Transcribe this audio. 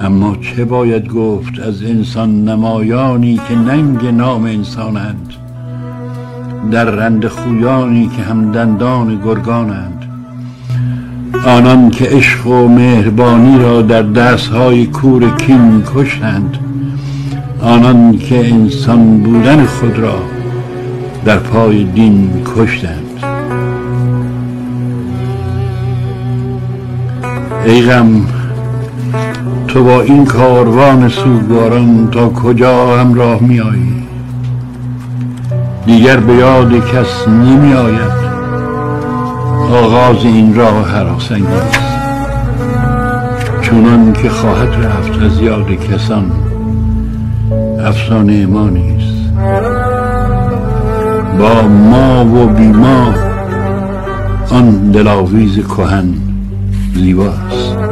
اما چه باید گفت از انسان نمایانی که ننگ نام انسانند در رند خویانی که هم دندان گرگانند. آنان که عشق و مهربانی را در دستهای کور کین کشتند آنان که انسان بودن خود را در پای دین کشتند. ای غم تو با این کاروان سوگواران تا کجا همراه می آیی دیگر به یاد کس نمی آید آغاز این راه هراسانگیز چونان که خواهد رفت از یاد کسان افسانه ما نیست. با ما و بی ما آن دلاویز کهن زیباست.